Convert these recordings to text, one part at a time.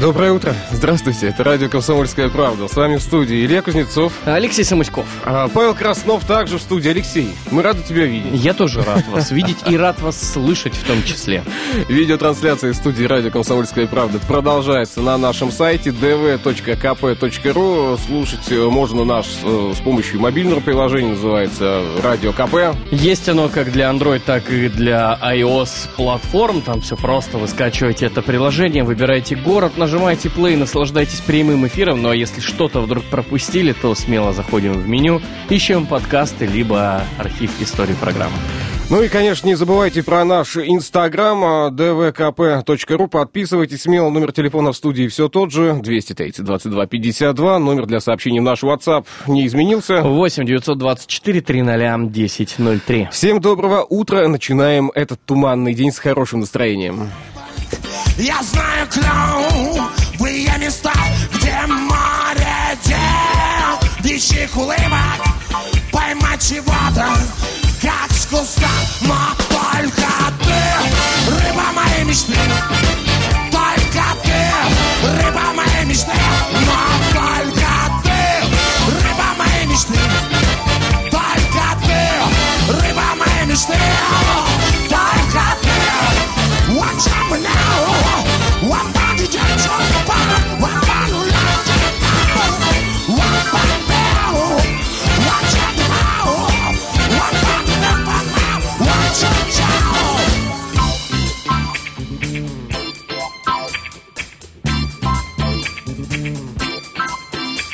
Доброе утро. Здравствуйте. Это радио «Комсомольская правда». С вами в студии Илья Кузнецов. Алексей Самуськов. А Павел Краснов также в студии. Алексей, мы рады тебя видеть. Я тоже рад вас видеть и рад вас слышать в том числе. Видеотрансляция из студии радио «Комсомольская правда» продолжается на нашем сайте dv.kp.ru. Слушать можно наш э, с помощью мобильного приложения, называется «Радио КП». Есть оно как для Android, так и для iOS платформ. Там все просто. Вы скачиваете это приложение, выбираете город, нажимаете play, наслаждайтесь прямым эфиром. Ну а если что-то вдруг пропустили, то смело заходим в меню, ищем подкасты, либо архив истории программы. Ну и, конечно, не забывайте про наш инстаграм dvkp.ru. Подписывайтесь смело. Номер телефона в студии все тот же. 230 22 52. Номер для сообщений в наш WhatsApp не изменился. 8 924 300 1003. Всем доброго утра. Начинаем этот туманный день с хорошим настроением. Я знаю клевые места, где море дел, дичьих улыбок, поймать чего-то, как с куста, но только ты, рыба моей мечты, только ты, рыба моей мечты, но только ты, рыба моей мечты, только ты, рыба моей мечты,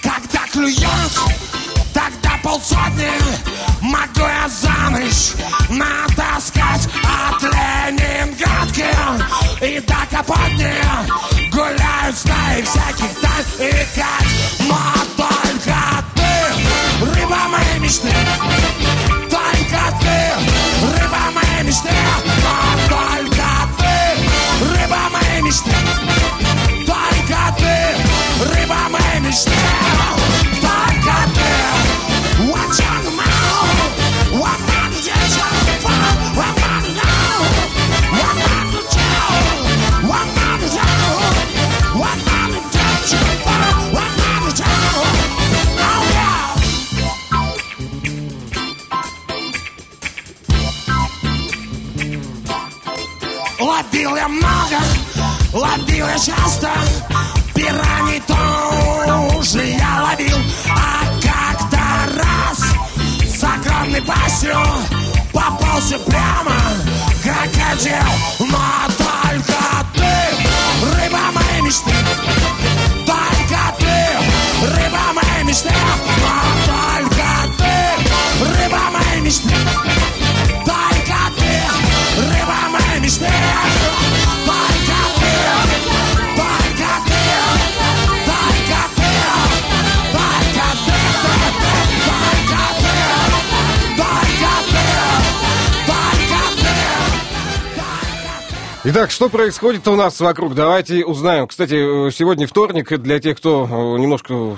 Когда клюет, тогда полсотни Могу я за ночь натаскать от Ленинградки И до Капотни гуляют стаи всяких тайн и кать Но только ты, рыба моей мечты Итак, что происходит у нас вокруг? Давайте узнаем. Кстати, э, сегодня вторник. Для тех, кто э, немножко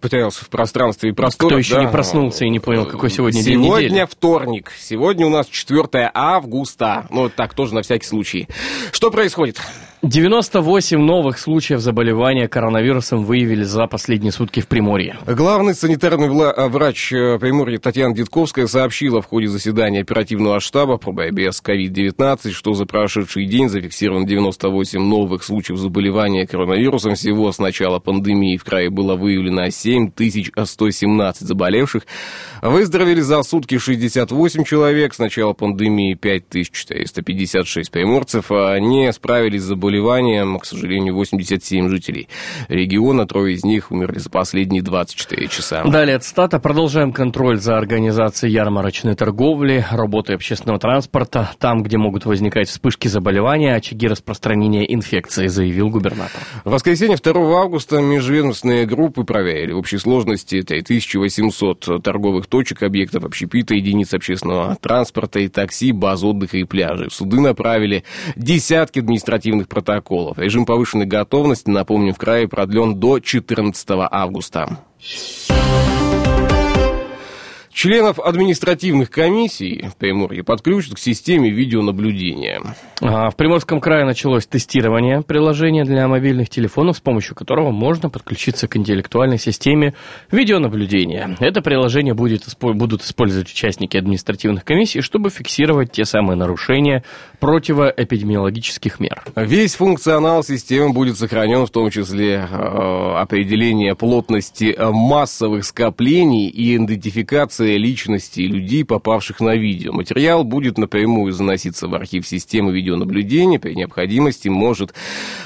потерялся в пространстве и просторе. Кто еще не проснулся и не понял, какой сегодня день Сегодня недели. вторник. Сегодня у нас 4 августа. Ну, так тоже на всякий случай. Что происходит? 98 новых случаев заболевания коронавирусом выявили за последние сутки в Приморье. Главный санитарный а, врач э, Приморья Татьяна Дедковская сообщила в ходе заседания оперативного штаба по борьбе с COVID-19, что за прошедший день зафиксировано 98 новых случаев заболевания коронавирусом. Всего с начала пандемии в крае было выявлено 7117 заболевших. Выздоровели за сутки 68 человек. С начала пандемии 5456 приморцев. а Не справились с заболеванием заболеванием, к сожалению, 87 жителей региона, трое из них умерли за последние 24 часа. Далее цитата. Продолжаем контроль за организацией ярмарочной торговли, работой общественного транспорта, там, где могут возникать вспышки заболевания, очаги распространения инфекции, заявил губернатор. В воскресенье 2 августа межведомственные группы проверили в общей сложности 1800 торговых точек, объектов общепита, единиц общественного транспорта и такси, баз отдыха и пляжей. В суды направили десятки административных протоколов. Режим повышенной готовности, напомним, в крае продлен до 14 августа. Членов административных комиссий Приморье подключат к системе видеонаблюдения. В Приморском крае началось тестирование приложения для мобильных телефонов, с помощью которого можно подключиться к интеллектуальной системе видеонаблюдения. Это приложение будет, будут использовать участники административных комиссий, чтобы фиксировать те самые нарушения противоэпидемиологических мер. Весь функционал системы будет сохранен, в том числе э, определение плотности массовых скоплений и идентификация личности людей, попавших на видео. Материал будет напрямую заноситься в архив системы видеонаблюдения, при необходимости может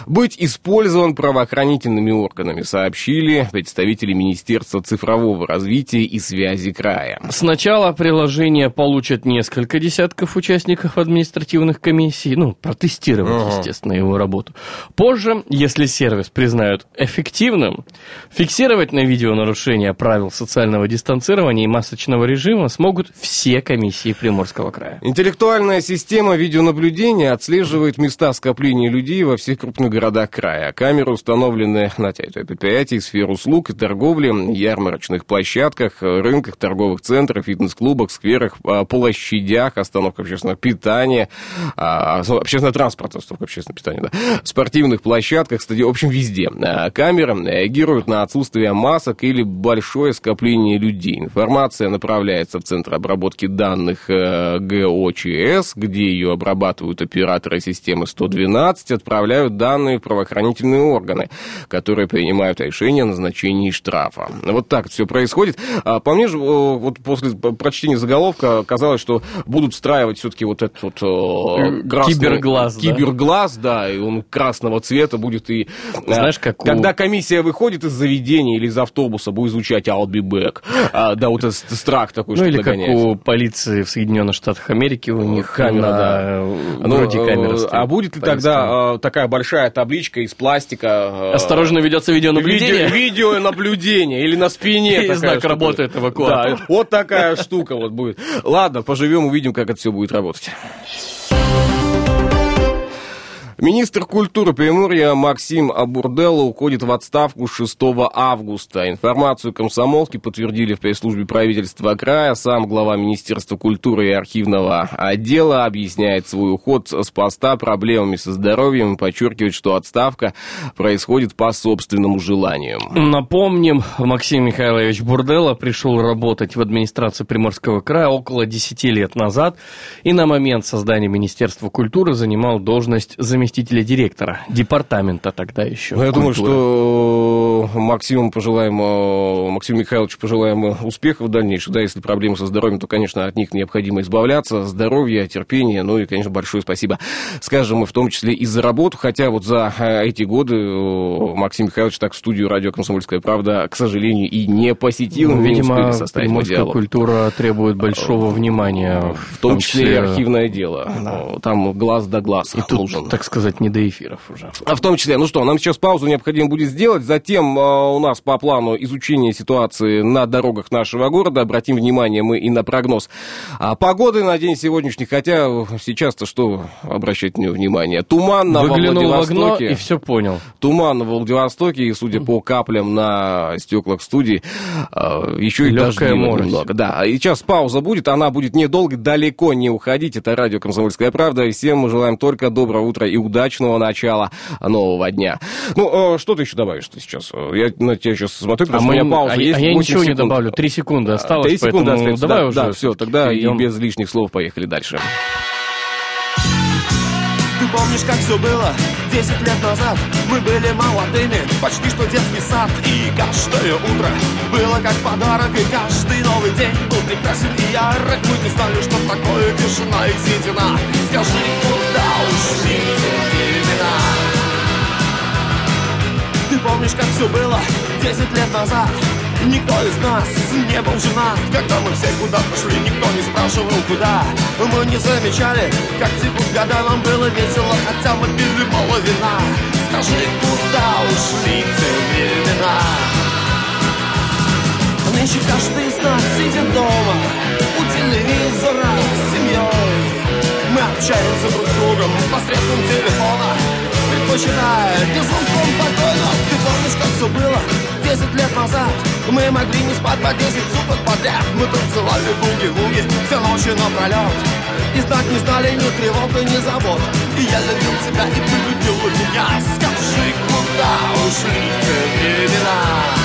быть использован правоохранительными органами, сообщили представители Министерства цифрового развития и связи края. Сначала приложение получат несколько десятков участников административных комиссий, ну, протестировать, ага. естественно, его работу. Позже, если сервис признают эффективным, фиксировать на видео нарушения правил социального дистанцирования и масочного режима смогут все комиссии Приморского края. Интеллектуальная система видеонаблюдения отслеживает места скопления людей во всех крупных городах края. Камеры установлены на территории предприятий, сфер услуг и торговли, ярмарочных площадках, рынках, торговых центрах, фитнес-клубах, скверах, а, площадях, остановках общественного питания, а, общественного транспорта, остановка общественного питания, да, спортивных площадках, стадионах, в общем, везде. А, камеры реагируют на отсутствие масок или большое скопление людей. Информация направляется в Центр обработки данных э, ГОЧС, где ее обрабатывают операторы системы 112, отправляют данные в правоохранительные органы, которые принимают решение о назначении штрафа. Вот так все происходит. А по мне же, вот после прочтения заголовка казалось, что будут встраивать все-таки вот этот вот э, красный, киберглаз, киберглаз, да? да, и он красного цвета будет и... Э, Знаешь, как Когда у... комиссия выходит из заведения или из автобуса, будет звучать «I'll be back». А, да, вот страх такой, ну, что или догоняет. как у полиции в Соединенных Штатах Америки, у них камера, да. вроде ну, камеры стоит. А будет ли тогда э, такая большая табличка из пластика? Э, Осторожно, ведется видеонаблюдение? Видео, видеонаблюдение или на спине. И знак работы этого Да, вот такая штука вот будет. Ладно, поживем, увидим, как это все будет работать. Министр культуры Приморья Максим Абурделло уходит в отставку 6 августа. Информацию комсомолки подтвердили в пресс-службе правительства края. Сам глава Министерства культуры и архивного отдела объясняет свой уход с поста проблемами со здоровьем и подчеркивает, что отставка происходит по собственному желанию. Напомним, Максим Михайлович Бурделло пришел работать в администрацию Приморского края около 10 лет назад и на момент создания Министерства культуры занимал должность заместителя заместителя директора департамента тогда еще. Ну, я думаю, что Максиму пожелаем, э, Максиму Михайловичу пожелаем успехов в дальнейшем. Да, если проблемы со здоровьем, то, конечно, от них необходимо избавляться. Здоровье, терпение, ну и, конечно, большое спасибо. Скажем, мы в том числе и за работу, хотя вот за э, эти годы э, Максим Михайлович так в студию радио «Комсомольская правда», к сожалению, и не посетил. Ну, видимо, приморская культура требует большого внимания. В том, числе и архивное дело. Да. Там глаз да глаз и тут, нужен. так сказать, сказать, не до эфиров уже. А в том числе, ну что, нам сейчас паузу необходимо будет сделать, затем э, у нас по плану изучение ситуации на дорогах нашего города, обратим внимание мы и на прогноз а, погоды на день сегодняшний, хотя сейчас-то что обращать на внимание? Туман на Выглянул Владивостоке. В окно и все понял. Туман на Владивостоке, и судя по каплям на стеклах студии, э, еще и дождей немного. Да, и сейчас пауза будет, она будет недолго, далеко не уходить, это радио «Комсомольская правда», и всем мы желаем только доброго утра и удачного начала нового дня. Ну, что ты еще добавишь ты сейчас? Я на тебя сейчас смотрю, потому а что у меня пауза а есть. А я ничего секунд. не добавлю, три секунды осталось, Три секунды остается, давай да, уже. Да, все, тогда пойдем. и без лишних слов поехали дальше. Ты помнишь, как все было десять лет назад? Мы были молодыми, почти что детский сад И каждое утро было как подарок И каждый новый день был прекрасен и ярок Мы не знали, что такое тишина и седина Скажи, куда ушли помнишь, как все было 10 лет назад? Никто из нас не был женат. Когда мы все куда-то шли, никто не спрашивал куда. Мы не замечали, как текут года Нам было весело, хотя мы пили мало вина Скажи, куда ушли те времена? Нынче каждый из нас сидит дома У телевизора с семьей Мы общаемся друг с другом посредством телефона. Предпочитая безумством покойно помнишь, как все было 10 лет назад. Мы могли не спать по 10 суток подряд. Мы танцевали буги-вуги все ночи напролет И знать не знали ни тревог, ни забот. И я любил тебя, и ты любила меня. Скажи, куда ушли те времена?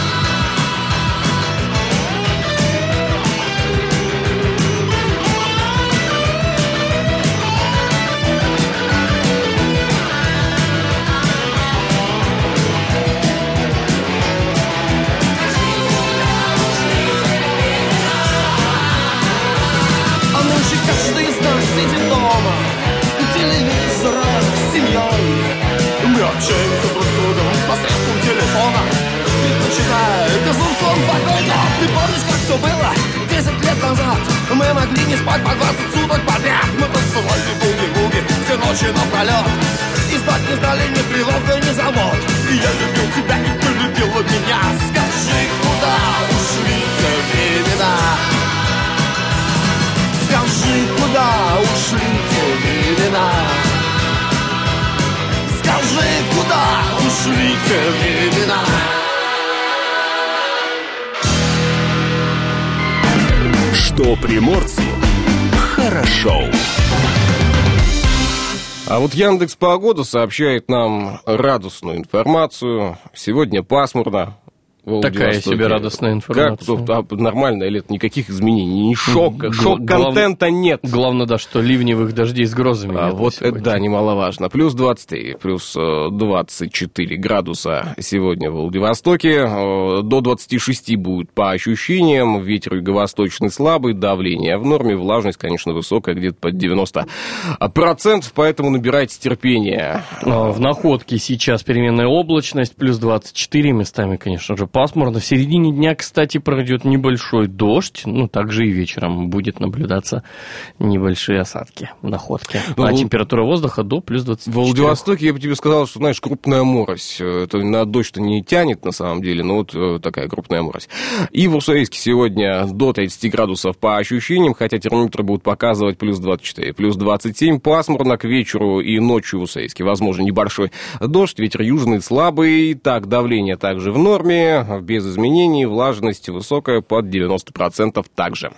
Яндекс Погода сообщает нам радостную информацию. Сегодня пасмурно, Такая себе радостная информация. Как а, нормальное лето, никаких изменений, ни шока, шок-контента нет. Главное, да, что ливневых дождей с грозами а, Вот это, да, немаловажно. Плюс 23, плюс 24 э, градуса сегодня в Владивостоке. Э, до 26 будет по ощущениям. Ветер юго-восточный слабый, давление в норме, влажность, конечно, высокая, где-то под 90 процентов, поэтому набирайте терпения. А, в находке сейчас переменная облачность, плюс 24 местами, конечно же, пасмурно. В середине дня, кстати, пройдет небольшой дождь. Ну, также и вечером будет наблюдаться небольшие осадки в находке. А температура воздуха до плюс 20. В Владивостоке я бы тебе сказал, что, знаешь, крупная морось. Это на дождь-то не тянет, на самом деле, но вот э, такая крупная морось. И в Уссурийске сегодня до 30 градусов по ощущениям, хотя термометры будут показывать плюс 24, плюс 27. Пасмурно к вечеру и ночью в Уссурийске. Возможно, небольшой дождь, ветер южный слабый. Так, давление также в норме без изменений, влажность высокая под 90% также.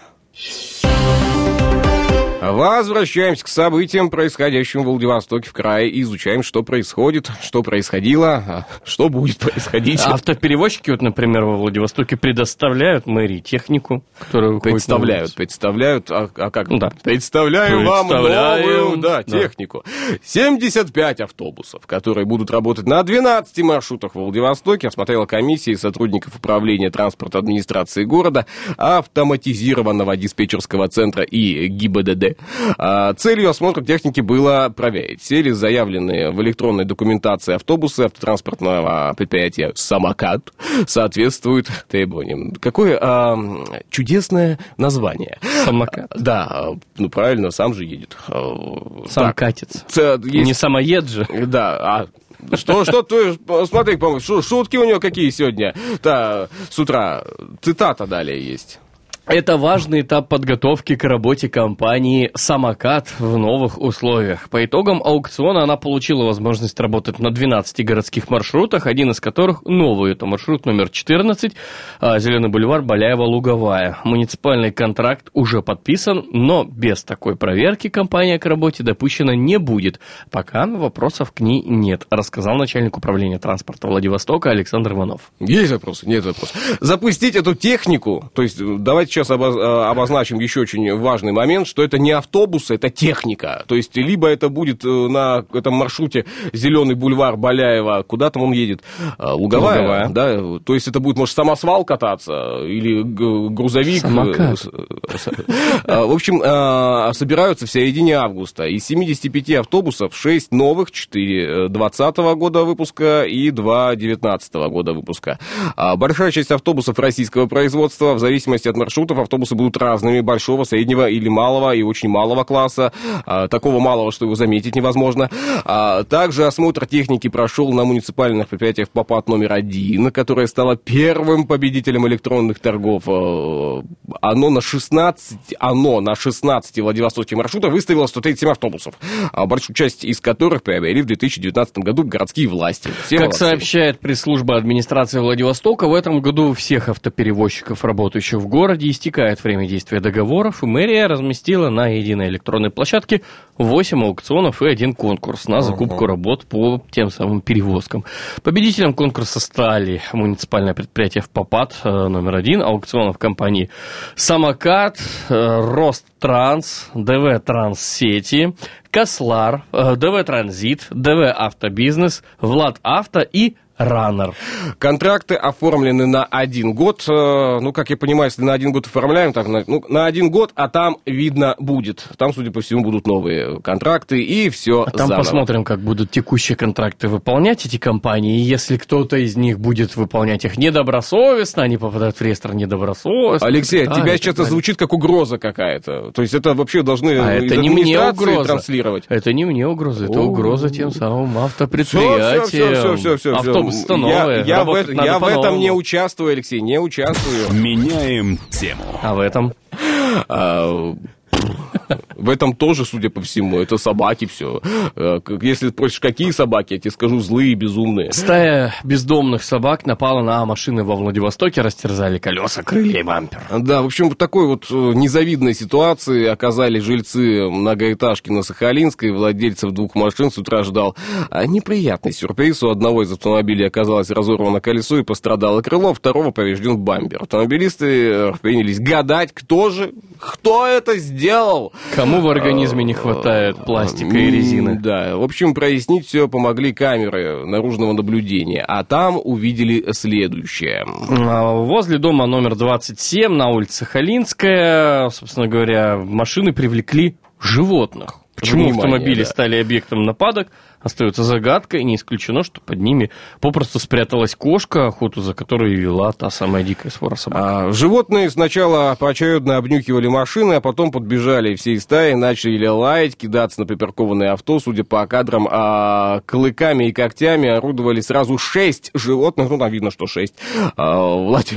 Возвращаемся к событиям, происходящим в Владивостоке в крае, и изучаем, что происходит, что происходило, а что будет происходить. Автоперевозчики, вот, например, во Владивостоке предоставляют мэрии технику, которую Представляют, представляют, а, а как? Да. Представляю, вам новую да, технику. Да. 75 автобусов, которые будут работать на 12 маршрутах в Владивостоке, осмотрела комиссия сотрудников управления транспорта администрации города, автоматизированного диспетчерского центра и ГИБДД а, целью осмотра техники было проверить, все ли заявленные в электронной документации автобусы автотранспортного предприятия «Самокат» соответствуют требованиям. Какое а, чудесное название. «Самокат». Да, ну правильно, сам же едет. Сам так, катец. Есть... Не самоед же. Да, а что, что ты, смотри, шутки у него какие сегодня, да, с утра, цитата далее есть. Это важный этап подготовки к работе компании «Самокат» в новых условиях. По итогам аукциона она получила возможность работать на 12 городских маршрутах, один из которых новый. Это маршрут номер 14, а, Зеленый бульвар, Баляева-Луговая. Муниципальный контракт уже подписан, но без такой проверки компания к работе допущена не будет. Пока вопросов к ней нет, рассказал начальник управления транспорта Владивостока Александр Иванов. Есть вопросы? Нет вопросов. Запустить эту технику, то есть давайте сейчас обоз- обозначим еще очень важный момент, что это не автобусы, это техника. То есть, либо это будет на этом маршруте Зеленый бульвар Баляева, куда там он едет? Луговая, Луговая. да? То есть, это будет, может, самосвал кататься или грузовик. Самокат. В общем, собираются в середине августа. Из 75 автобусов 6 новых, 4 2020 года выпуска и 2 2019 года выпуска. Большая часть автобусов российского производства, в зависимости от маршрутов, автобусы будут разными, большого, среднего или малого, и очень малого класса, такого малого, что его заметить невозможно. Также осмотр техники прошел на муниципальных предприятиях ПАПАТ номер один, которое стало первым победителем электронных торгов. Оно на 16, оно на 16 Владивостокских маршрутах выставило 137 автобусов, большую часть из которых приобрели в 2019 году городские власти. Все как молодцы. сообщает пресс-служба администрации Владивостока, в этом году у всех автоперевозчиков, работающих в городе, истекает время действия договоров, и мэрия разместила на единой электронной площадке 8 аукционов и один конкурс на закупку uh-huh. работ по тем самым перевозкам. Победителем конкурса стали муниципальное предприятие в Попад э, номер один, аукционов компании «Самокат», э, «Росттранс», «ДВ Транссети», «Кослар», э, «ДВ Транзит», «ДВ Автобизнес», «Влад Авто» и Раннер. Контракты оформлены на один год. Э, ну, как я понимаю, если на один год оформляем, так, ну, на один год, а там видно будет. Там, судя по всему, будут новые контракты и все а там заново. посмотрим, как будут текущие контракты выполнять эти компании. И если кто-то из них будет выполнять их недобросовестно, они попадают в реестр недобросовестно. Алексей, от тебя сейчас это звучит как угроза какая-то. То есть это вообще должны а это не мне угроза. транслировать. Это не мне угроза, это угроза тем самым автопредприятиям. Все, все, все, все, все, автобус новое. Я, я, в, я в этом не участвую, Алексей, не участвую. Меняем тему. А в этом? В этом тоже, судя по всему, это собаки все. Э, если спросишь, какие собаки, я тебе скажу, злые, безумные. Стая бездомных собак напала на машины во Владивостоке, растерзали колеса, крылья и бампер. Да, в общем, в такой вот э, незавидной ситуации оказались жильцы многоэтажки на Сахалинской. Владельцев двух машин с утра ждал а, неприятный сюрприз. У одного из автомобилей оказалось разорвано колесо и пострадало крыло, второго поврежден бампер. Автомобилисты э, принялись гадать, кто же, кто это сделал. Кому в организме не хватает пластика и резины? Да, в общем, прояснить все помогли камеры наружного наблюдения, а там увидели следующее. А, возле дома номер 27 на улице Халинская, собственно говоря, машины привлекли животных. Почему Внимание, автомобили да. стали объектом нападок? Остается загадкой, не исключено, что под ними попросту спряталась кошка, охоту за которой вела та самая дикая свора собак. А, животные сначала поочередно обнюхивали машины, а потом подбежали всей стаи, начали лаять, кидаться на припаркованное авто, судя по кадрам, а клыками и когтями орудовали сразу шесть животных, ну там видно, что шесть а,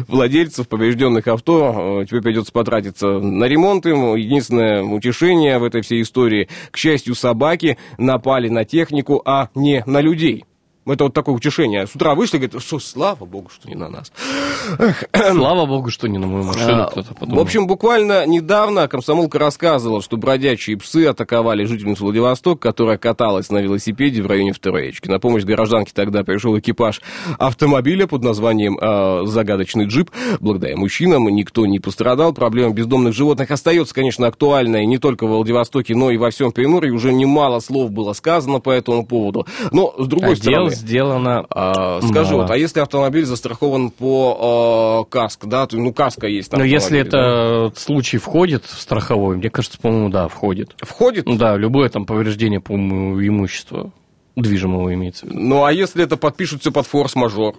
владельцев поврежденных авто. А, теперь придется потратиться на ремонт им. Единственное утешение в этой всей истории, к счастью, собаки напали на технику, а не на людей. Это вот такое утешение. С утра вышли, говорят, что слава богу, что не на нас. Слава богу, что не на мою машину а, кто-то подумал. В общем, буквально недавно комсомолка рассказывала, что бродячие псы атаковали жительницу Владивосток, которая каталась на велосипеде в районе второй речки. На помощь гражданке тогда пришел экипаж автомобиля под названием э, «Загадочный джип». Благодаря мужчинам никто не пострадал. Проблема бездомных животных остается, конечно, актуальной не только в Владивостоке, но и во всем Приморье. Уже немало слов было сказано по этому поводу. Но, с другой а стороны сделано а, Скажи, вот, а если автомобиль застрахован по э, каско, да, то, ну, каска есть Ну, если это случай входит в страховой, мне кажется, по-моему, да, входит. Входит? Ну, да, любое там повреждение, по-моему, имущества движимого имеется. Ну, а если это подпишут все под форс-мажор?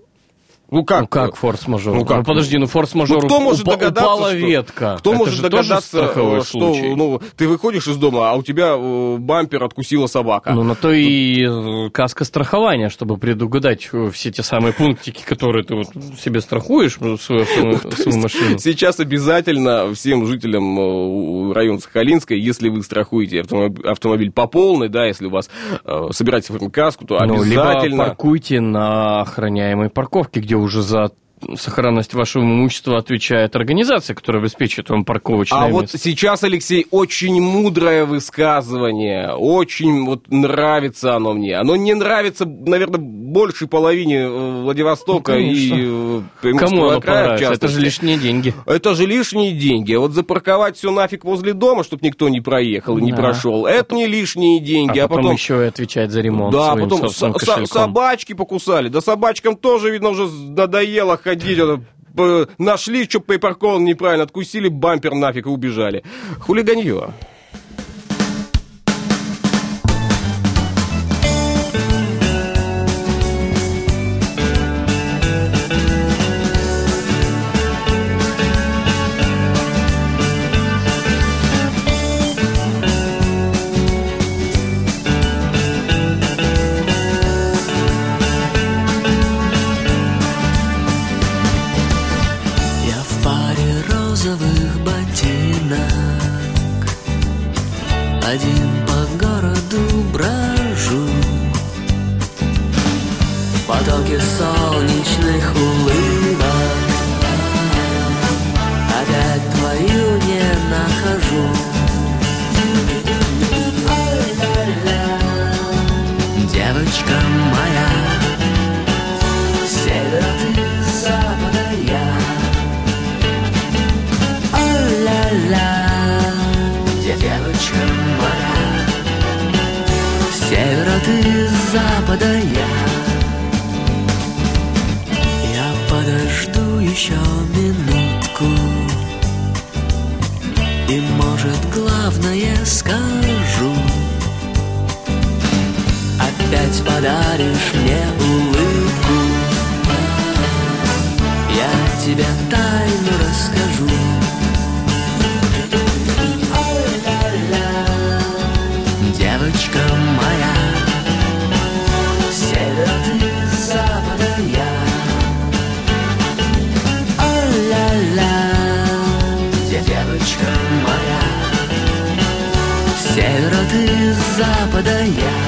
Ну как? Ну как форс-мажор? Ну, как? ну подожди, ну форс-мажор ну, кто может упа- догадаться, упала что... ветка. Кто Это может догадаться, что случай. ну, ты выходишь из дома, а у тебя э, бампер откусила собака? Ну на то и э, каска страхования, чтобы предугадать э, все те самые пунктики, которые ты вот себе страхуешь свою, свою машину. Сейчас обязательно всем жителям района Сахалинской, если вы страхуете автомобиль по полной, да, если у вас оформить каску, то обязательно... Ну, либо паркуйте на охраняемой парковке, где уже за сохранность вашего имущества отвечает организация, которая обеспечивает вам парковочное а место. А вот сейчас, Алексей, очень мудрое высказывание, очень вот нравится оно мне. Оно не нравится, наверное, большей половине э, Владивостока Ну, и конечно. э, Кому оно края? Это же лишние деньги. Это же лишние деньги. А вот запарковать все нафиг возле дома, чтобы никто не проехал и не Да. прошел, это не лишние деньги. А потом еще и отвечать за ремонт Да, потом собачки покусали. Да собачкам тоже, видно, уже надоело ходить. Это, п- Нашли, что припаркован неправильно, откусили бампер нафиг и убежали. Хулиганье. Девочка моя. С Севера ты, запада я О-ля-ля Где девочка моя. Севера ты, запада я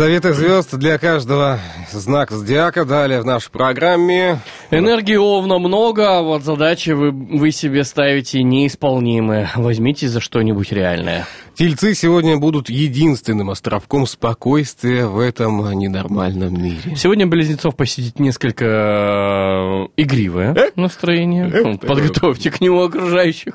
Советы звезд для каждого знак зодиака. Далее в нашей программе. Энергии Овна много, а вот задачи вы, вы себе ставите неисполнимые. Возьмите за что-нибудь реальное. Тельцы сегодня будут единственным островком спокойствия в этом ненормальном мире. Сегодня Близнецов посетит несколько э, игривое настроение. Э, Подготовьте к нему окружающих.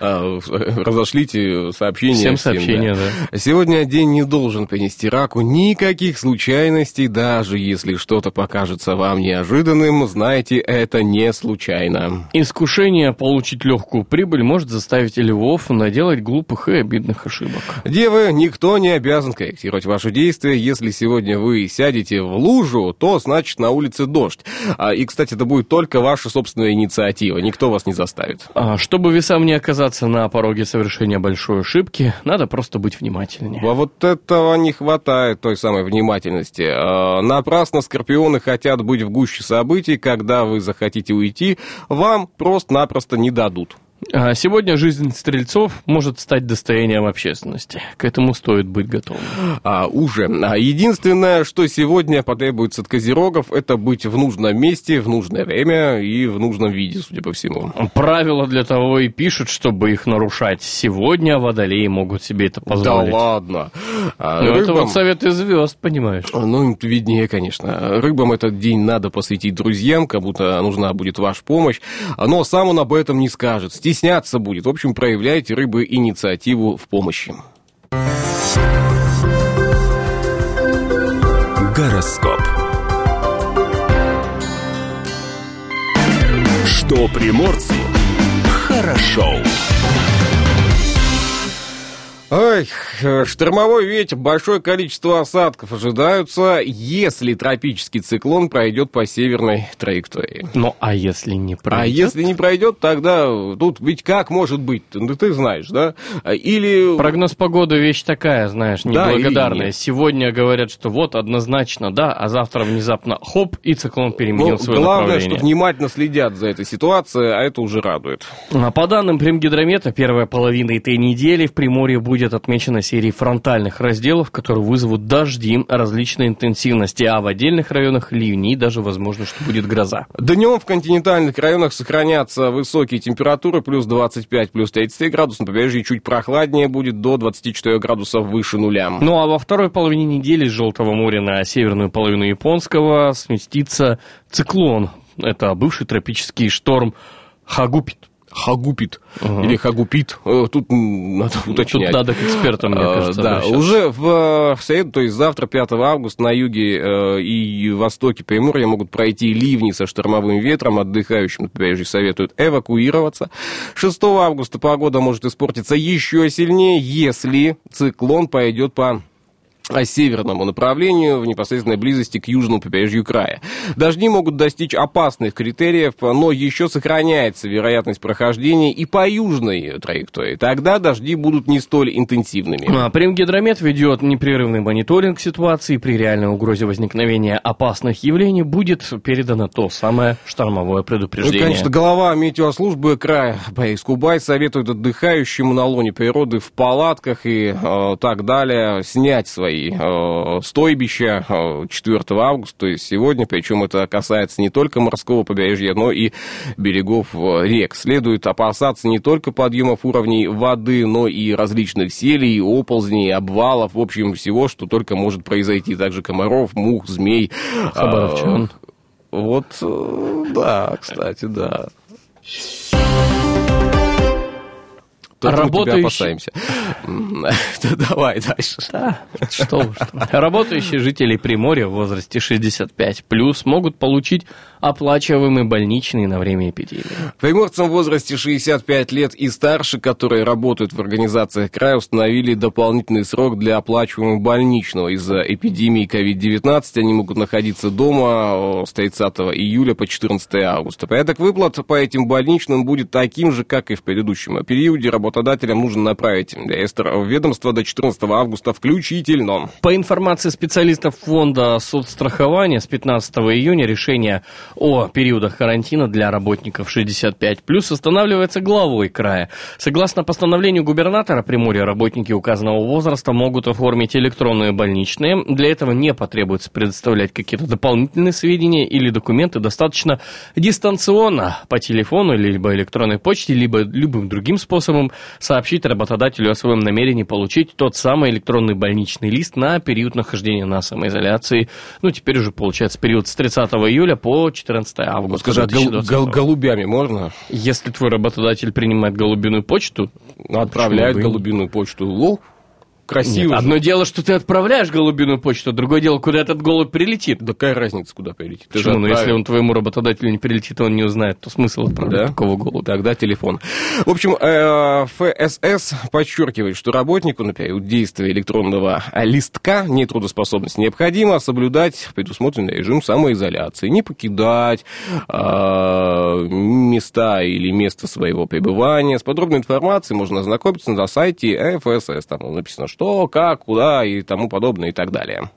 А, Разошлите сообщения. Всем сообщения, да. Сегодня день не должен принести раку никаких случайностей, даже если что-то покажется вам неожиданным, знайте, это не случайно. Искушение получить легкую прибыль может заставить львов наделать глупых и обидных ошибок. Девы, никто не обязан корректировать ваши действия. Если сегодня вы сядете в лужу, то значит на улице дождь. А, и, кстати, это будет только ваша собственная инициатива. Никто вас не заставит. А, чтобы весам не оказаться на пороге совершения большой ошибки, надо просто быть внимательнее. А вот этого не хватает, той самой внимательности. А, Напрасно скорпионы хотят быть в гуще событий, когда вы захотите уйти, вам просто-напросто не дадут. А Сегодня жизнь стрельцов может стать достоянием общественности. К этому стоит быть готовым. А, уже. А единственное, что сегодня потребуется от козерогов, это быть в нужном месте, в нужное время и в нужном виде, судя по всему. Правила для того и пишут, чтобы их нарушать. Сегодня водолеи могут себе это позволить. Да ладно. А, Ну, это рыбам- вот советы звезд, понимаешь. Ну, им виднее, конечно. Рыбам этот день надо посвятить друзьям, кому-то нужна будет ваша помощь. Но сам он об этом не скажет. Стесняться будет. В общем, проявляйте рыбы инициативу в помощи. Гороскоп. Что приморцу хорошо. Ой, штормовой ветер, большое количество осадков ожидаются, если тропический циклон пройдет по северной траектории. Ну, а если не пройдет? А если не пройдет, тогда тут ведь как может быть? Ну, ты знаешь, да? Или... Прогноз погоды вещь такая, знаешь, Да, неблагодарная. нет. Сегодня говорят, что вот однозначно да, а завтра внезапно хоп, и циклон переменил Ну, свое главное, что направление. внимательно следят за этой ситуацией, а это уже радует. А По данным Примгидромета, первая половина этой недели в Приморье будет отмечена серией фронтальных разделов, которые вызовут дожди различной интенсивности, а в отдельных районах ливни и даже возможно, что будет гроза. Днем в континентальных районах сохранятся высокие температуры, плюс 25, плюс 33 градусов, на побережье чуть прохладнее будет, до 24 градусов выше нуля. Ну а во второй половине недели с Желтого моря на северную половину Японского сместится циклон. Это бывший тропический шторм Хагупит. Хагупит или Хагупит, э, тут надо Тут уточнять. надо к экспертам, мне Э, кажется, Да, обращаться. уже в, в среду, то есть завтра, 5 августа, на юге э, и востоке Приморья могут пройти ливни со штормовым ветром. Отдыхающим на побережье советуют эвакуироваться. 6 августа погода может испортиться еще сильнее, если циклон пойдет по северному направлению в непосредственной близости к южному побережью края. Дожди могут достичь опасных критериев, но еще сохраняется вероятность прохождения и по южной траектории. Тогда дожди будут не столь интенсивными. А, Примгидромет ведет непрерывный мониторинг ситуации. При реальной угрозе возникновения опасных явлений будет передано то самое штормовое Ну, предупреждение. конечно, глава метеослужбы края Борис Кубай советует отдыхающим на лоне природы в палатках и э, так далее снять свои э, стойбища э, 4 августа, то есть сегодня, причем это касается не только морского побережья, но и берегов э, рек. Следует опасаться не только подъемов уровней воды, но и различных селей, оползней, обвалов, в общем, всего, что только может произойти. Также комаров, мух, змей. Хабаровчан. Э, Вот, э, да, кстати, да. Тебя Работающий- опасаемся. Давай дальше. Да, что. Работающие жители Приморья в возрасте 65 плюс могут получить оплачиваемый больничный на время эпидемии. Приморцам в возрасте 65 лет и старше, которые работают в организациях края, установили дополнительный срок для оплачиваемого больничного. Из-за эпидемии COVID-19 они могут находиться дома э, с 30 июля по 14 августа. Порядок выплат по этим больничным будет таким же, как и в предыдущем периоде. Работодателям нужно направить реестр в ведомство до 14 августа включительно. По информации специалистов фонда соцстрахования, с 15 июня решение о периодах карантина для работников 65 плюс устанавливается главой края. Согласно постановлению губернатора Приморья, работники указанного возраста могут оформить электронные больничные. Для этого не потребуется предоставлять какие-то дополнительные сведения или документы. Достаточно дистанционно по телефону, либо электронной почте, либо любым другим способом сообщить работодателю о своем намерении получить тот самый электронный больничный лист на период нахождения на самоизоляции. Ну, теперь уже получается период с 30 июля по 14 августа. Скажи, а гол- 2020. гол- голубями можно? Если твой работодатель принимает голубиную почту, Отправляет голубиную почту. О, красиво. Нет, одно дело, что ты отправляешь голубиную почту, а другое дело, куда этот голубь прилетит. Да какая разница, куда прилетит? Ты Почему? Ну, если он твоему работодателю не прилетит, он не узнает, то смысл отправлять Да? такого голубя. Тогда телефон. В общем, э, ФСС подчеркивает, что работнику на период действия электронного листка нетрудоспособности необходимо соблюдать предусмотренный режим самоизоляции, не покидать э, места или место своего пребывания. С подробной информацией можно ознакомиться на сайте ФСС. Там написано, что, как, куда и тому подобное и так далее.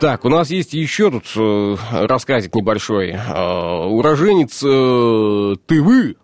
Так, у нас есть еще тут э, рассказик небольшой. Э, уроженец э, Тывы,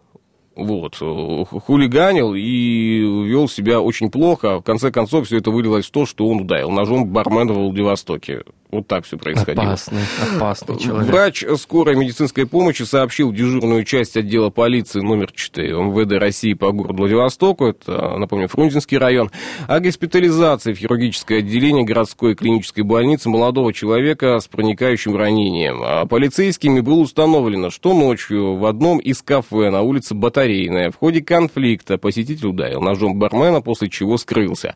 вот, э, хулиганил и вел себя очень плохо. В конце концов, все это вылилось в то, что он ударил ножом бармена в Владивостоке. Вот так все происходило. Опасный, опасный человек. Врач скорой медицинской помощи сообщил дежурную часть отдела полиции номер 4 МВД России по городу Владивостоку, это, напомню, Фрунзенский район, о госпитализации в хирургическое отделение городской клинической больницы молодого человека с проникающим ранением. А полицейскими было установлено, что ночью в одном из кафе на улице Батарейная в ходе конфликта посетитель ударил ножом бармена, после чего скрылся.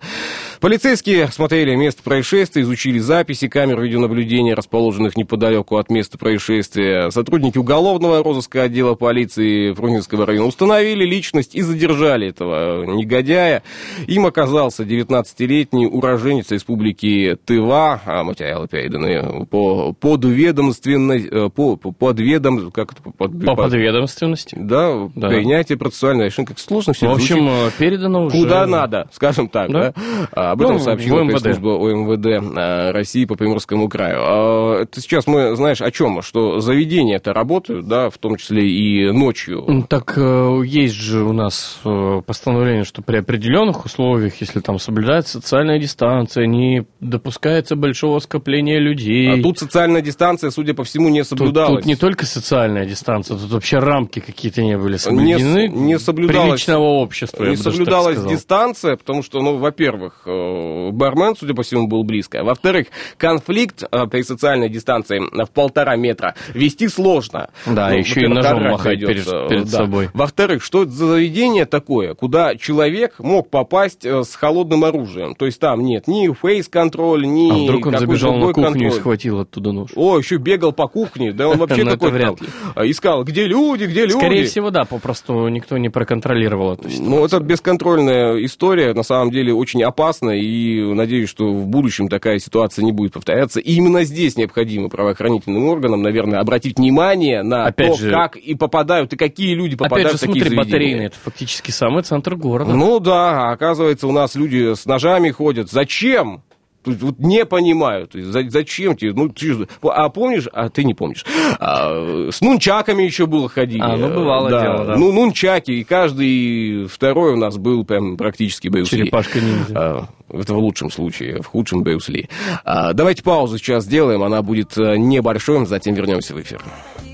Полицейские смотрели место происшествия, изучили записи камер видеонаблюдения, расположенных неподалеку от места происшествия, сотрудники уголовного розыска отдела полиции Фрунзенского района установили личность и задержали этого негодяя. Им оказался 19-летний уроженец республики Тыва, а, материалы переданы по подведомственной, э, по, по подведом, как это, под, По подведомственности. да, Да. принятие процессуального решения, как сложно все В общем, э, передано уже... Куда надо, скажем так, да? Да. А, Об этом Ну, сообщила пресс-служба ОМВД а, России по Приморскому краю. А, Это сейчас мы, знаешь, о чем? Что заведения-то работают, да, в том числе и ночью. Так э, есть же у нас э, постановление, что при определенных условиях, если там соблюдается социальная дистанция, не допускается большого скопления людей. А тут социальная дистанция, судя по всему, не Тут, соблюдалась. тут не только социальная дистанция, тут вообще рамки какие-то не были соблюдены. не соблюдалась- Приличного общества, не соблюдалась дистанция, потому что, ну, во-первых, э, бармен, судя по всему, был близко. Во-вторых, конфликт э, при социальной дистанции в полтора метра вести сложно. Да, Ну, еще и ножом махать придется, перед- перед да. собой. Во-вторых, что это за заведение такое, куда человек мог попасть э, с холодным оружием? То есть там нет ни фейс-контроль, ни А вдруг он забежал на кухню и контроль. схватил оттуда нож? О, еще бегал по кухне, да он вообще Ну, это какой-то вряд ли. а, искал, где люди, где люди. Скорее всего, да, попросту никто не проконтролировал эту ситуацию. Ну, это бесконтрольная история, на самом деле, очень опасна, и надеюсь, что в будущем такая ситуация не будет повторяться. И именно здесь необходимо правоохранительным органам, наверное, обратить внимание на Опять то, же- как и попадают, и какие люди попадают Опять же, в такие смотри, батарейный, это фактически самый центр города. Ну да, оказывается, у нас люди с ножами ходят. Зачем? Вот не понимаю, то есть за- зачем тебе, ну ты а помнишь, а ты не помнишь, А, с нунчаками еще было ходили. А, ну, бывало дело, да. Ну, нунчаки, и каждый второй у нас был прям практически Брюс. Черепашка-ниндзя. А, Это в лучшем случае, в худшем Брюс Ли. А, Давайте паузу сейчас сделаем, она будет э, небольшой, затем вернемся в эфир.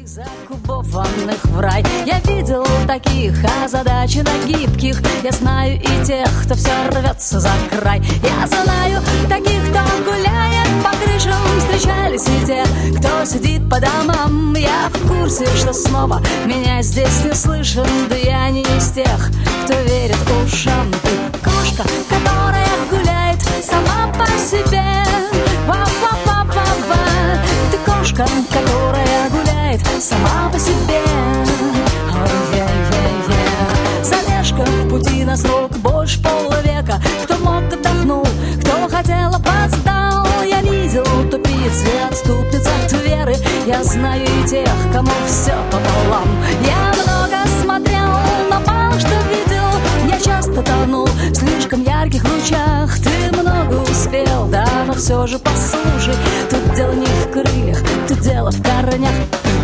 Закупованных в рай Я видел таких озадаченных гибких. Я знаю и тех, кто все рвется за край. Я знаю таких, кто гуляет по крышам. Встречались и те, кто сидит по домам. Я в курсе, что снова меня здесь не слышен Да я не из тех, кто верит ушам. Ты кошка, которая гуляет сама по себе. Ты кошка, которая гуляет сама по себе. Ой-е-е-е. Задержка в пути на срок больше полвека. Кто мог, отдохнул, кто хотел, опоздал. Я видел тупиц и отступниц от веры Я знаю и тех, кому все пополам. Я много смотрел, но мало что видел. Я часто тонул в слишком ярких лучах. Ты но все же послушай. Тут дело не в крыльях, тут дело в корнях.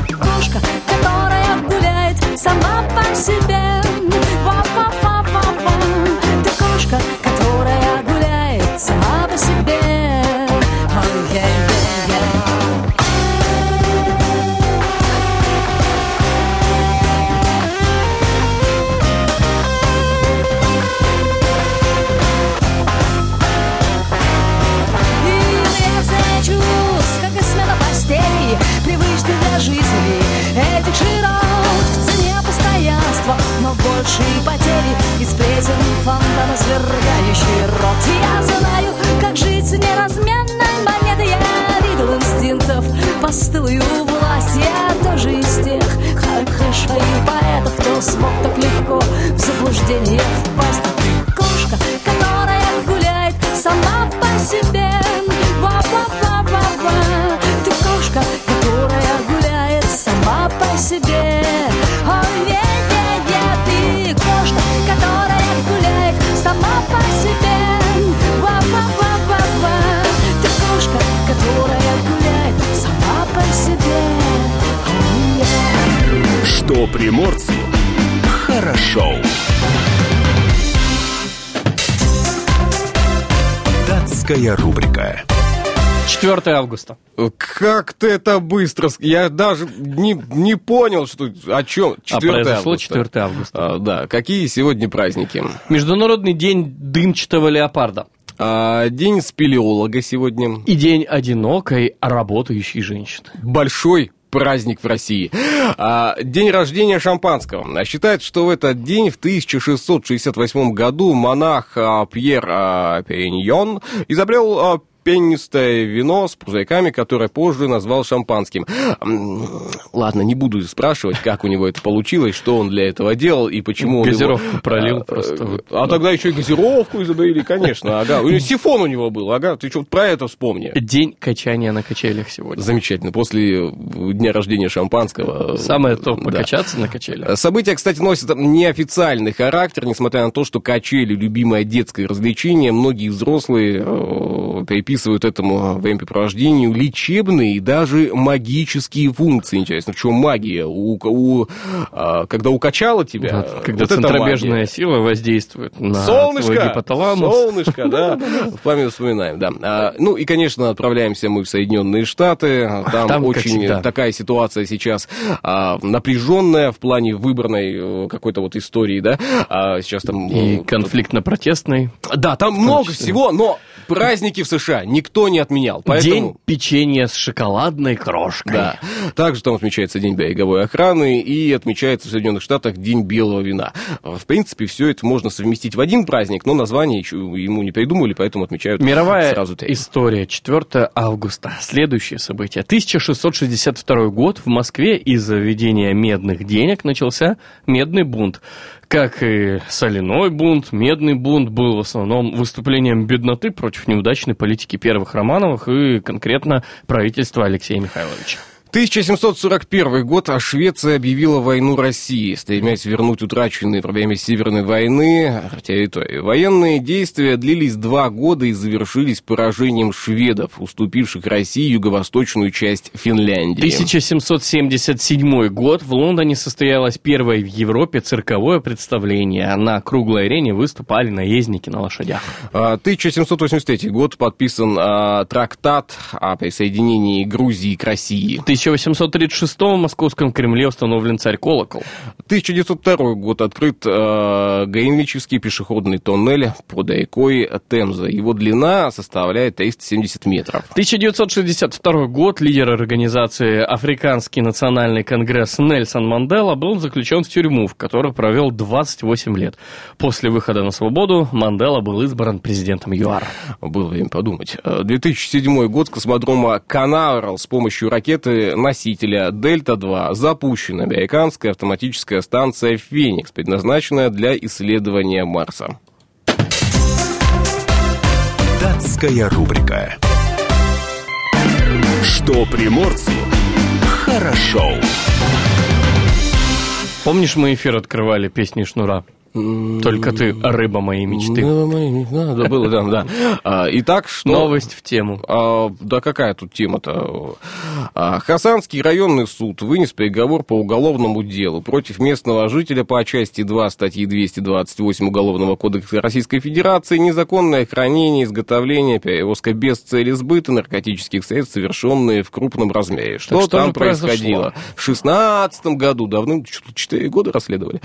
Кошка, которая гуляет сама по себе Я знаю, как жить неразменной монетой. Я видел инстинктов, постылую власть. Я тоже из тех хороших поэтов Кто смог так легко в заблуждение впасть. Ты кошка, которая гуляет сама по себе. Ва-ва-ва-ва-ва Ты кошка, которая гуляет сама по себе. Ой-е-е-е приморцу хорошо. Датская рубрика. 4 августа. Как ты это быстро... Я даже не, не понял, что, о чем. 4 а произошло августа. 4 августа. А, да, какие сегодня праздники? Международный день дымчатого леопарда. А, день спелеолога сегодня. И день одинокой работающей женщины. Большой праздник в России. А, день рождения шампанского. Считают, что в этот день, в 1668 году, монах а, Пьер а, Периньон изобрел пенистое вино с пузырьками, которое позже назвал шампанским. Ладно, не буду спрашивать, как у него это получилось, что он для этого делал и почему он его- Газировку пролил А, просто э, вот. А тогда еще и газировку изобрели, конечно, ага. И Сифон у него был, ага, ты что про это вспомни. День качания на качелях сегодня. Замечательно, после дня рождения шампанского. Самое то Да. покачаться на качелях. События, кстати, носят неофициальный характер, несмотря на то, что качели – любимое детское развлечение, многие взрослые э, приписывают этому времяпрепровождению лечебные и даже магические функции. Интересно, в чем магия? У, у, а, когда укачало тебя, Вот, когда вот центробежная сила воздействует на твой Солнышко! гипоталамус. Солнышко, да. В память вспоминаем, да. А, ну и, конечно, отправляемся мы в Соединенные Штаты. Там, очень такая ситуация сейчас а, напряженная в плане выбранной э, какой-то вот истории, да. А, сейчас там... И э, конфликтно-протестный. Да, там много всего, но праздники в США никто не отменял. Поэтому... День печенья с шоколадной крошкой. Да. Также там отмечается День береговой охраны и отмечается в Соединенных Штатах День белого вина. В принципе, все это можно совместить в один праздник, но название еще ему не придумали, поэтому отмечают Мировая сразу три. история, 4 августа. Следующее событие. 1662 год в Москве из-за введения медных денег начался медный бунт. Как и соляной бунт, медный бунт был в основном выступлением бедноты против неудачной политики первых Романовых и конкретно правительства Алексея Михайловича. 1741 год а Швеция объявила войну России, стремясь вернуть утраченные во время Северной войны территории. Военные действия длились два года и завершились поражением шведов, уступивших России юго-восточную часть Финляндии. 1777 год в Лондоне состоялось первое в Европе цирковое представление. На круглой арене выступали наездники на лошадях. А, 1783 год подписан а, трактат о присоединении Грузии к России. 1836 в Московском Кремле установлен царь-колокол. 1902 год открыт э, Гринвичевский пешеходный тоннель под рекой Темза. Его длина составляет 370 метров. 1962 год лидер организации Африканский национальный конгресс Нельсон Мандела был заключен в тюрьму, в которой провел 28 лет. После выхода на свободу Мандела был избран президентом ЮАР. Было время подумать. Э, 2007 год космодрома Канаверал с помощью ракеты ракеты-носителя Дельта-2 запущена американская автоматическая станция «Феникс», предназначенная для исследования Марса. Датская рубрика. Что приморцу хорошо. Помнишь, мы эфир открывали песней Шнура? Только ты, рыба моей мечты. Да, было, да, да. А, Итак, что... Новость в тему. А, да какая тут тема-то? А, Хасанский районный суд вынес приговор по уголовному делу против местного жителя по части 2 статьи 228 Уголовного кодекса Российской Федерации незаконное хранение, изготовление, перевозка без цели сбыта наркотических средств, совершенные в крупном размере. Что, что там же произошло? происходило? В шестнадцатом году, давным, 4 года расследовали.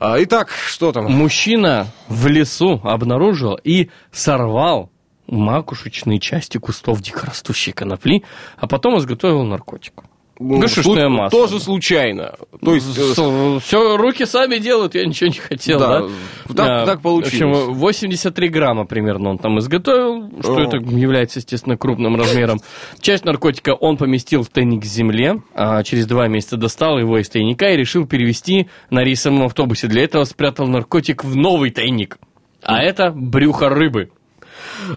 А, Итак, что там? Мужчина в лесу обнаружил и сорвал макушечные части кустов дикорастущей конопли, а потом изготовил наркотик. Гашишное Слу- масло. Тоже случайно. То есть... э, Все, руки сами делают, я ничего не хотел, Да, да? так- А, так получилось. В общем, 83 грамма примерно он там изготовил, что О. это является, естественно, крупным размером. Часть наркотика он поместил в тайник в земле, а через два месяца достал его из тайника и решил перевести на рейсовом автобусе. Для этого спрятал наркотик в новый тайник. А это брюхо рыбы.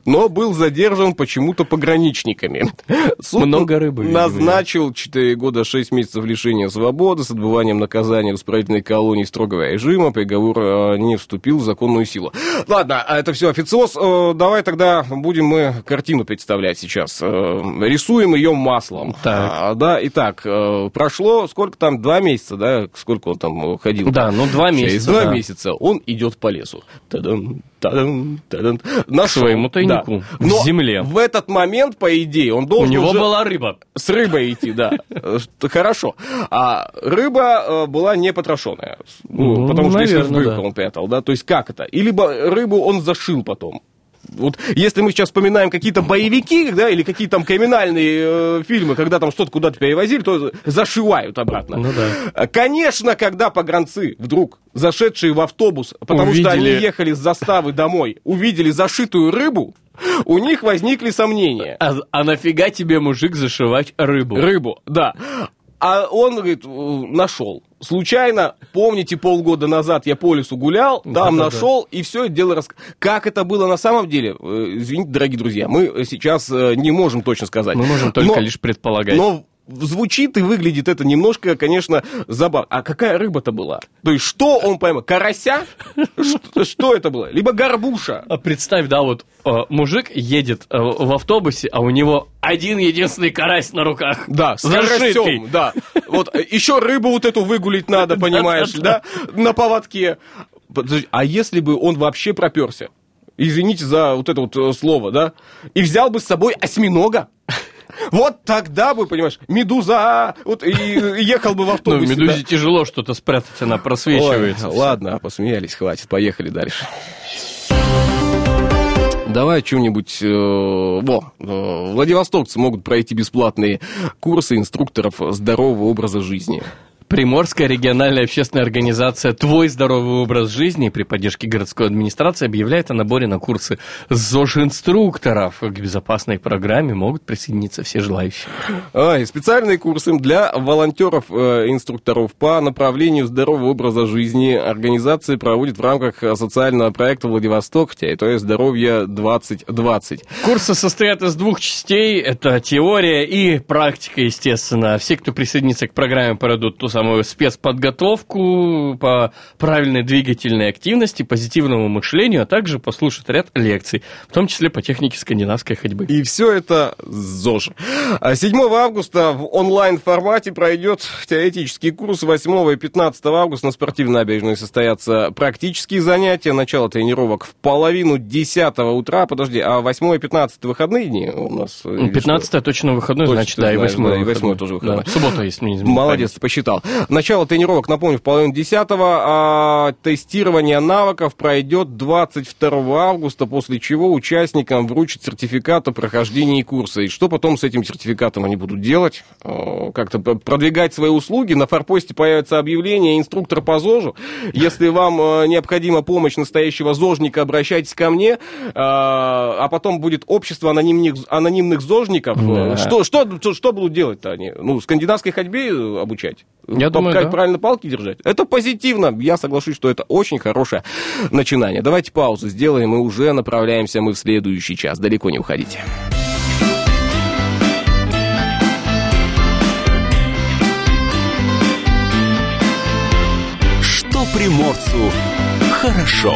Но был задержан почему-то пограничниками. Суд Много рыбы, назначил 4 года 6 месяцев лишения свободы с отбыванием наказания в исправительной колонии строгого режима. Приговор э, не вступил в законную силу. Ладно, а это все официоз. Э, Давай тогда будем мы картину представлять сейчас. Э, Рисуем ее маслом. Так. А, Да, итак, прошло сколько там, два месяца, да, сколько он там ходил? Да, ну два Через месяца. два да. месяца он идет по лесу. Тадам, тадам, тадам. Нашел. своему тайнику в Но земле. В этот момент, по идее, он У должен него уже была рыба. с рыбой идти, да. Э, Хорошо. А рыба э, была не потрошенная. Ну, Ну, потому что если в да. он прятал, да. То есть как это? Либо рыбу он зашил потом. Вот если мы сейчас вспоминаем какие-то боевики, да, или какие там криминальные э, фильмы, когда там что-то куда-то перевозили, то зашивают обратно. Ну да. А, Конечно, когда погранцы вдруг, зашедшие в автобус, потому что они Увидели. ехали с заставы домой, увидели зашитую рыбу, у них возникли сомнения. А, а нафига тебе, мужик, зашивать рыбу? Рыбу, да. А он, говорит, э, нашел. Случайно, помните, полгода назад я по лесу гулял, там Да-да-да. нашел, и все это дело рас... Как это было на самом деле, э, извините, дорогие друзья, мы сейчас э, не можем точно сказать. Мы можем только Но- лишь предполагать. Но звучит и выглядит это немножко, конечно, забавно. А какая рыба-то была? То есть, что он поймал? Карася? Что- это было? Либо горбуша? А представь, да, вот э, мужик едет э, в автобусе, а у него один единственный карась на руках. Да, с карасем, да. Вот э, еще рыбу вот эту выгулить надо, понимаешь, да, на поводке. А если бы он вообще проперся? Извините за вот это вот слово, да? И взял бы с собой осьминога? Вот тогда бы, понимаешь, медуза, вот и ехал бы в Ну, в автобусе. медузе да. тяжело что-то спрятать, она просвечивается. Ой, ладно, посмеялись, хватит, поехали дальше. Давай что-нибудь... э, во, э, владивостокцы могут пройти бесплатные курсы инструкторов здорового образа жизни. Приморская региональная общественная организация «Твой здоровый образ жизни» при поддержке городской администрации объявляет о наборе на курсы ЗОЖ-инструкторов. К безопасной программе могут присоединиться все желающие. А, и специальные курсы для волонтеров-инструкторов по направлению здорового образа жизни организация проводит в рамках э, социального проекта «Владивосток», территория здоровья 2020. Курсы состоят из двух частей. Это теория и практика, естественно. Все, кто присоединится к программе, пройдут ту самую спецподготовку по правильной двигательной активности, позитивному мышлению, а также послушают ряд лекций, в том числе по технике скандинавской ходьбы. И все это ЗОЖ. А 7 августа в онлайн-формате пройдет теоретический курс. 8 и 15 августа на спортивной набережной состоятся практические занятия. Начало тренировок в половину 10 утра. Подожди, а 8 и 15 выходные дни у нас? или 15 точно выходной, Точно значит, да, и знаешь, 8 да, и восьмой тоже выходной. Суббота, если мне не изменяет Молодец, ты посчитал. Начало тренировок, напомню, в половину 10 а тестирование навыков пройдет 22 августа, после чего участникам вручат сертификат о прохождении курса. И что потом с этим сертификатом они будут делать? Э, Как-то продвигать свои услуги. На форпосте появится объявление инструктор по ЗОЖу. Если вам э, необходима помощь настоящего ЗОЖника, обращайтесь ко мне. Э, А потом будет общество анонимных, анонимных ЗОЖников. Да. Что, что, что, будут делать-то они? Ну, скандинавской ходьбе обучать? Я думаю, как да. правильно палки держать? Это позитивно. Я соглашусь, что это очень хорошее начинание. Давайте паузу сделаем и уже направляемся мы в следующий час. Далеко не уходите. Что приморцу хорошо.